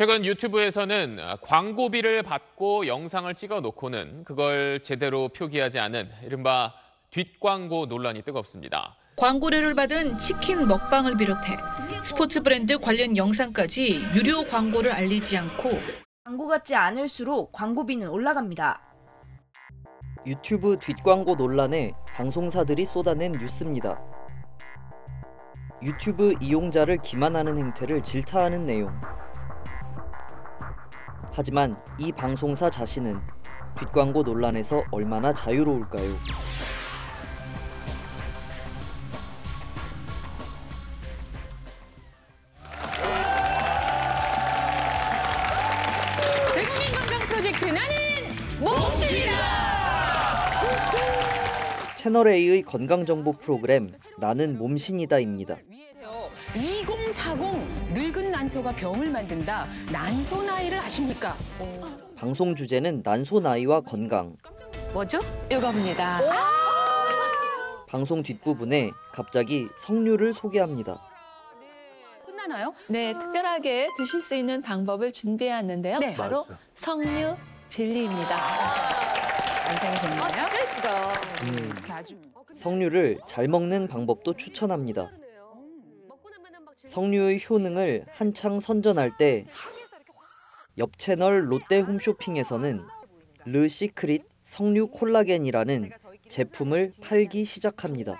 최근 유튜브에서는 광고비를 받고 영상을 찍어 놓고는 그걸 제대로 표기하지 않은 이른바 뒷광고 논란이 뜨겁습니다. 광고료를 받은 치킨 먹방을 비롯해 스포츠 브랜드 관련 영상까지 유료 광고를 알리지 않고 광고 같지 않을수록 광고비는 올라갑니다. 유튜브 뒷광고 논란에 방송사들이 쏟아낸 뉴스입니다. 유튜브 이용자를 기만하는 행태를 질타하는 내용. 하지만 이 방송사 자신은 뒷광고 논란에서 얼마나 자유로울까요? 대국민 건강 프로젝트 나는 몸쓰기다. 채널 A의 건강 정보 프로그램 나는 몸신이다입니다. 2040 늙은 난소가 병을 만든다. 난소 나이를 아십니까? 방송 주제는 난소 나이와 건강. 뭐죠? 이겁니다. 방송 뒷부분에 갑자기 성류를 소개합니다. 끝나나요? 네, 특별하게 드실 수 있는 방법을 준비해왔는데요. 네. 바로 성류 젤리입니다. 완성이 됐나요? 음, 아주 성류를 잘 먹는 방법도 추천합니다. 성류의 효능을 한창 선전할 때 옆 채널 롯데 홈쇼핑에서는 르 시크릿 성류 콜라겐이라는 제품을 팔기 시작합니다.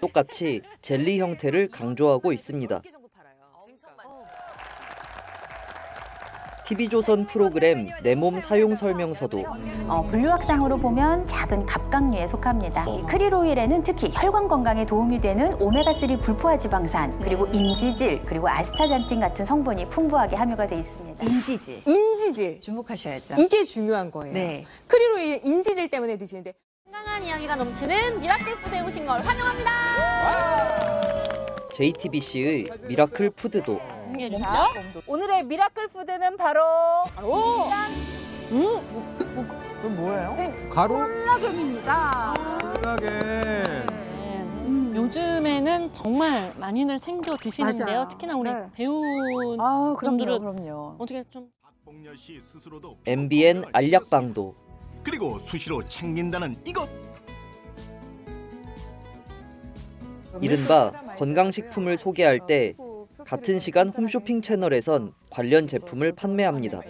똑같이 젤리 형태를 강조하고 있습니다. TV조선 프로그램 내 몸 사용 설명서도 어, 분류학상으로 보면 작은 갑각류에 속합니다. 이 크릴 오일에는 특히 혈관 건강에 도움이 되는 오메가3 불포화 지방산, 그리고 인지질, 그리고 아스타잔틴 같은 성분이 풍부하게 함유가 돼 있습니다. 인지질 인지질 주목하셔야죠. 이게 중요한 거예요. 네. 크릴오일 인지질 때문에 드시는데 건강한 이야기가 넘치는 Miracle Food에 오신 걸 환영합니다. JTBC의 Miracle Food도 자, 오늘의 Miracle Food는 바로 바로 가루 콜라겐입니다. 콜라겐. 요즘에는 정말 많이들 챙겨 드시는데요. 맞아요. 특히나 우리 네. 배우 아 분들은 그럼요. 어떻게 좀 박봉렬 씨 스스로도 MBN 알약방도 그리고 수시로 챙긴다는 이것 이른바 건강식품을 소개할 때 같은 시간 홈쇼핑 채널에선 관련 제품을 판매합니다.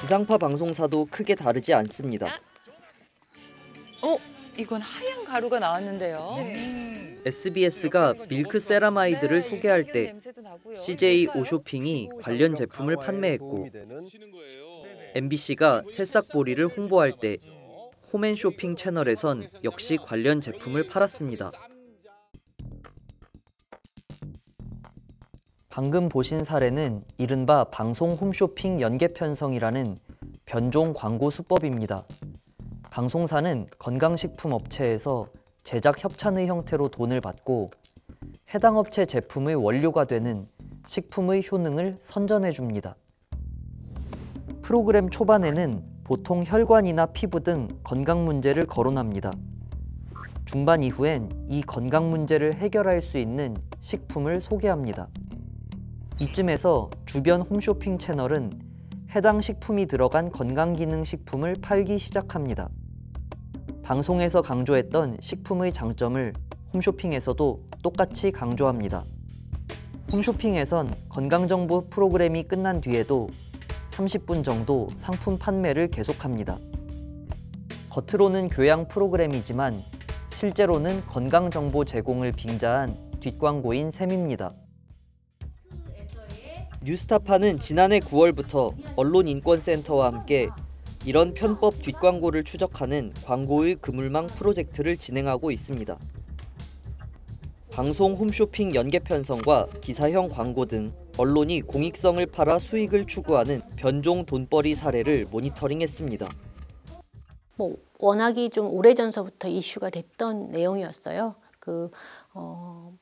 지상파 방송사도 크게 다르지 않습니다. 어, 이건 하얀 가루가 나왔는데요. SBS가 밀크 세라마이드를 소개할 때 CJ 오쇼핑이 관련 제품을 판매했고 MBC가 새싹보리를 홍보할 때 홈앤쇼핑 채널에선 역시 관련 제품을 팔았습니다. 방금 보신 사례는 이른바 방송 홈쇼핑 연계 편성이라는 변종 광고 수법입니다. 방송사는 건강식품 업체에서 제작 협찬의 형태로 돈을 받고 해당 업체 제품의 원료가 되는 식품의 효능을 선전해 줍니다. 프로그램 초반에는 보통 혈관이나 피부 등 건강 문제를 거론합니다. 중반 이후엔 이 건강 문제를 해결할 수 있는 식품을 소개합니다. 이쯤에서 주변 홈쇼핑 채널은 해당 식품이 들어간 건강기능식품을 팔기 시작합니다. 방송에서 강조했던 식품의 장점을 홈쇼핑에서도 똑같이 강조합니다. 홈쇼핑에선 건강정보 프로그램이 끝난 뒤에도 30분 정도 상품 판매를 계속합니다. 겉으로는 교양 프로그램이지만 실제로는 건강정보 제공을 빙자한 뒷광고인 셈입니다. 뉴스타파는 지난해 9월부터 언론인권센터와 함께 이런 편법 뒷광고를 추적하는 광고의 그물망 프로젝트를 진행하고 있습니다. 방송 홈쇼핑 연계 편성과 기사형 광고 등 언론이 공익성을 팔아 수익을 추구하는 변종 돈벌이 사례를 모니터링했습니다. 뭐 워낙이 좀 오래전서부터 이슈가 됐던 내용이었어요. 그 어,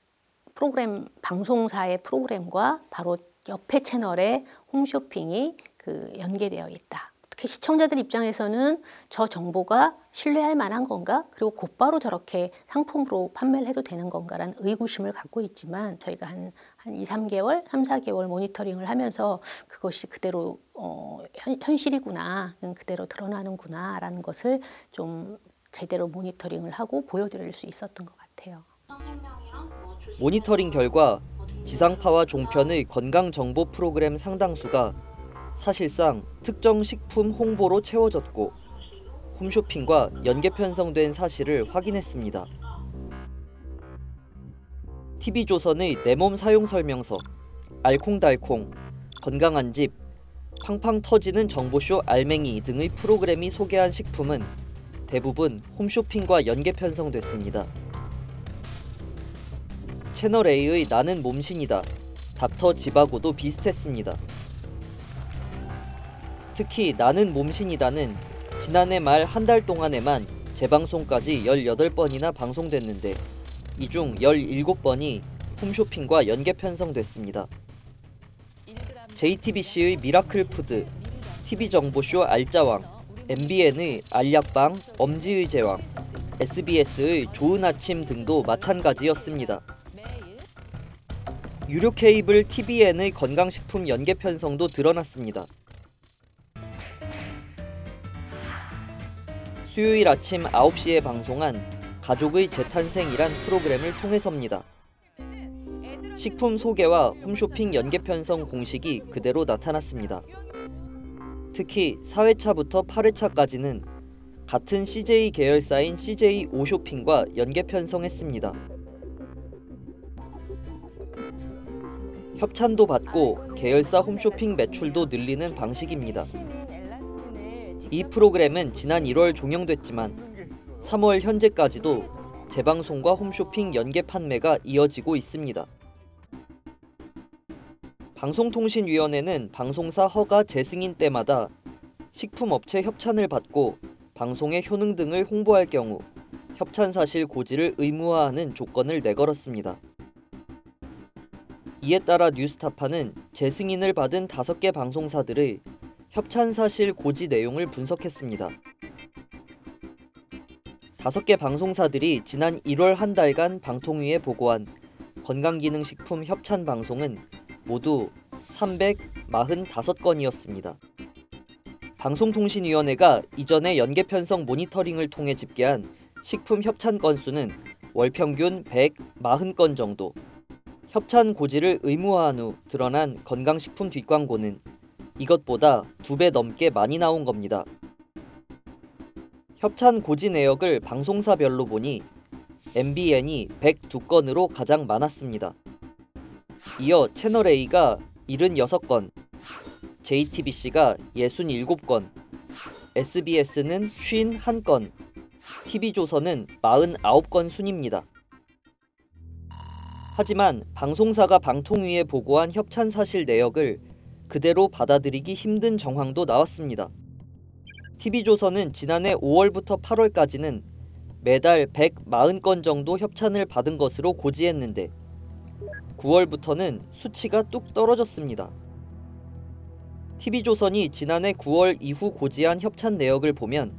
프로그램 방송사의 프로그램과 바로 옆에 채널의 홈쇼핑이 그 연계되어 있다. 특히 시청자들 입장에서는 저 정보가 신뢰할 만한 건가? 그리고 곧바로 저렇게 상품으로 판매를 해도 되는 건가라는 의구심을 갖고 있지만 저희가 한, 한 2, 3개월, 3, 4개월 모니터링을 하면서 그것이 그대로 어, 현, 현실이구나, 음, 그대로 드러나는구나 라는 것을 좀 제대로 모니터링을 하고 보여드릴 수 있었던 것 같아요. 모니터링 결과 지상파와 종편의 건강 정보 프로그램 상당수가 사실상 특정 식품 홍보로 채워졌고 홈쇼핑과 연계 편성된 사실을 확인했습니다. TV조선의 내 몸 사용 설명서, 알콩달콩, 건강한 집, 팡팡 터지는 정보쇼 알맹이 등의 프로그램이 소개한 식품은 대부분 홈쇼핑과 연계 편성됐습니다. 채널 A의 나는 몸신이다. 닥터 집하고도 비슷했습니다. 특히 나는 몸신이다는 지난해 말 한 달 동안에만 재방송까지 18번이나 방송됐는데 이 중 17번이 홈쇼핑과 연계 편성됐습니다. JTBC의 Miracle Food, TV정보쇼 알짜왕, MBN의 알약방, 엄지의 제왕, SBS의 좋은 아침 등도 마찬가지였습니다. 유료 케이블 tvN의 건강식품 연계 편성도 드러났습니다. 수요일 아침 9시에 방송한 가족의 재탄생이란 프로그램을 통해서입니다. 식품 소개와 홈쇼핑 연계 편성 공식이 그대로 나타났습니다. 특히 4회차부터 8회차까지는 같은 CJ 계열사인 CJ 오쇼핑과 연계 편성했습니다. 협찬도 받고 계열사 홈쇼핑 매출도 늘리는 방식입니다. 이 프로그램은 지난 1월 종영됐지만 3월 현재까지도 재방송과 홈쇼핑 연계 판매가 이어지고 있습니다. 방송통신위원회는 방송사 허가 재승인 때마다 식품업체 협찬을 받고 방송의 효능 등을 홍보할 경우 협찬 사실 고지를 의무화하는 조건을 내걸었습니다. 이에 따라 뉴스타파는 재승인을 받은 5개 방송사들의 협찬 사실 고지 내용을 분석했습니다. 다섯 개 방송사들이 지난 1월 한 달간 방통위에 보고한 건강기능식품 협찬 방송은 모두 345건이었습니다. 방송통신위원회가 이전에 연계 편성 모니터링을 통해 집계한 식품 협찬 건수는 월 평균 140건 정도. 협찬 고지를 의무화한 후 드러난 건강식품 뒷광고는 이것보다 두 배 넘게 많이 나온 겁니다. 협찬 고지 내역을 방송사별로 보니 MBN이 102건으로 가장 많았습니다. 이어 채널A가 76건, JTBC가 67건, SBS는 51건, TV조선은 49건 순입니다. 하지만 방송사가 방통위에 보고한 협찬 사실 내역을 그대로 받아들이기 힘든 정황도 나왔습니다. TV조선은 지난해 5월부터 8월까지는 매달 140건 정도 협찬을 받은 것으로 고지했는데 9월부터는 수치가 뚝 떨어졌습니다. TV조선이 지난해 9월 이후 고지한 협찬 내역을 보면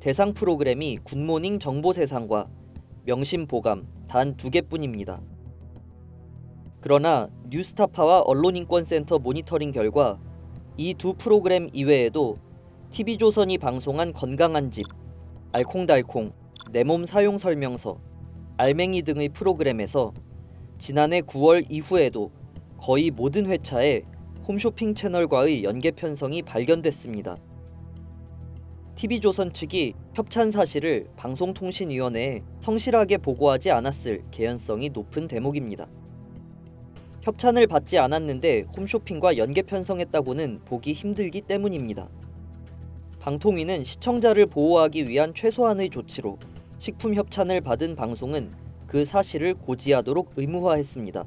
대상 프로그램이 굿모닝 정보세상과 명심보감 단 두 개뿐입니다. 그러나 뉴스타파와 언론인권센터 모니터링 결과 이 두 프로그램 이외에도 TV조선이 방송한 건강한 집, 알콩달콩, 내 몸 사용 설명서, 알맹이 등의 프로그램에서 지난해 9월 이후에도 거의 모든 회차에 홈쇼핑 채널과의 연계 편성이 발견됐습니다. TV조선 측이 협찬 사실을 방송통신위원회에 성실하게 보고하지 않았을 개연성이 높은 대목입니다. 협찬을 받지 않았는데 홈쇼핑과 연계 편성했다고는 보기 힘들기 때문입니다. 방통위는 시청자를 보호하기 위한 최소한의 조치로 식품 협찬을 받은 방송은 그 사실을 고지하도록 의무화했습니다.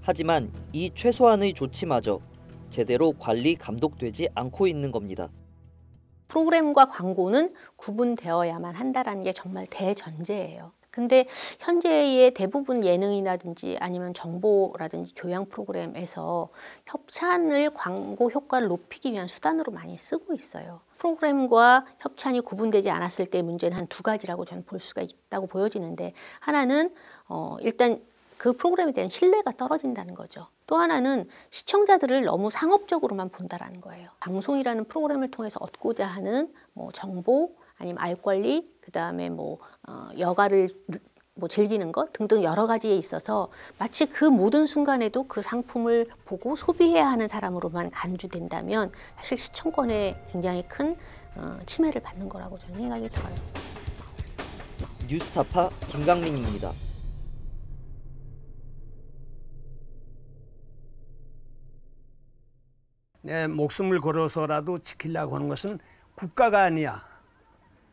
하지만 이 최소한의 조치마저 제대로 관리 감독되지 않고 있는 겁니다. 프로그램과 광고는 구분되어야만 한다라는 게 정말 대전제예요. 근데 현재의 대부분 예능이라든지 아니면 정보라든지 교양 프로그램에서 협찬을 광고 효과를 높이기 위한 수단으로 많이 쓰고 있어요. 프로그램과 협찬이 구분되지 않았을 때 문제는 한 두 가지라고 저는 볼 수가 있다고 보여지는데 하나는 어 일단 그 프로그램에 대한 신뢰가 떨어진다는 거죠. 또 하나는 시청자들을 너무 상업적으로만 본다라는 거예요. 방송이라는 프로그램을 통해서 얻고자 하는 뭐 정보 아니면 알 권리 그 다음에 뭐 어, 여가를 뭐 즐기는 것 등등 여러 가지에 있어서 마치 그 모든 순간에도 그 상품을 보고 소비해야 하는 사람으로만 간주된다면 사실 시청권에 굉장히 큰 어, 침해를 받는 거라고 저는 생각이 들어요. 뉴스타파 김강민입니다. 내 목숨을 걸어서라도 지키려고 하는 것은 국가가 아니야.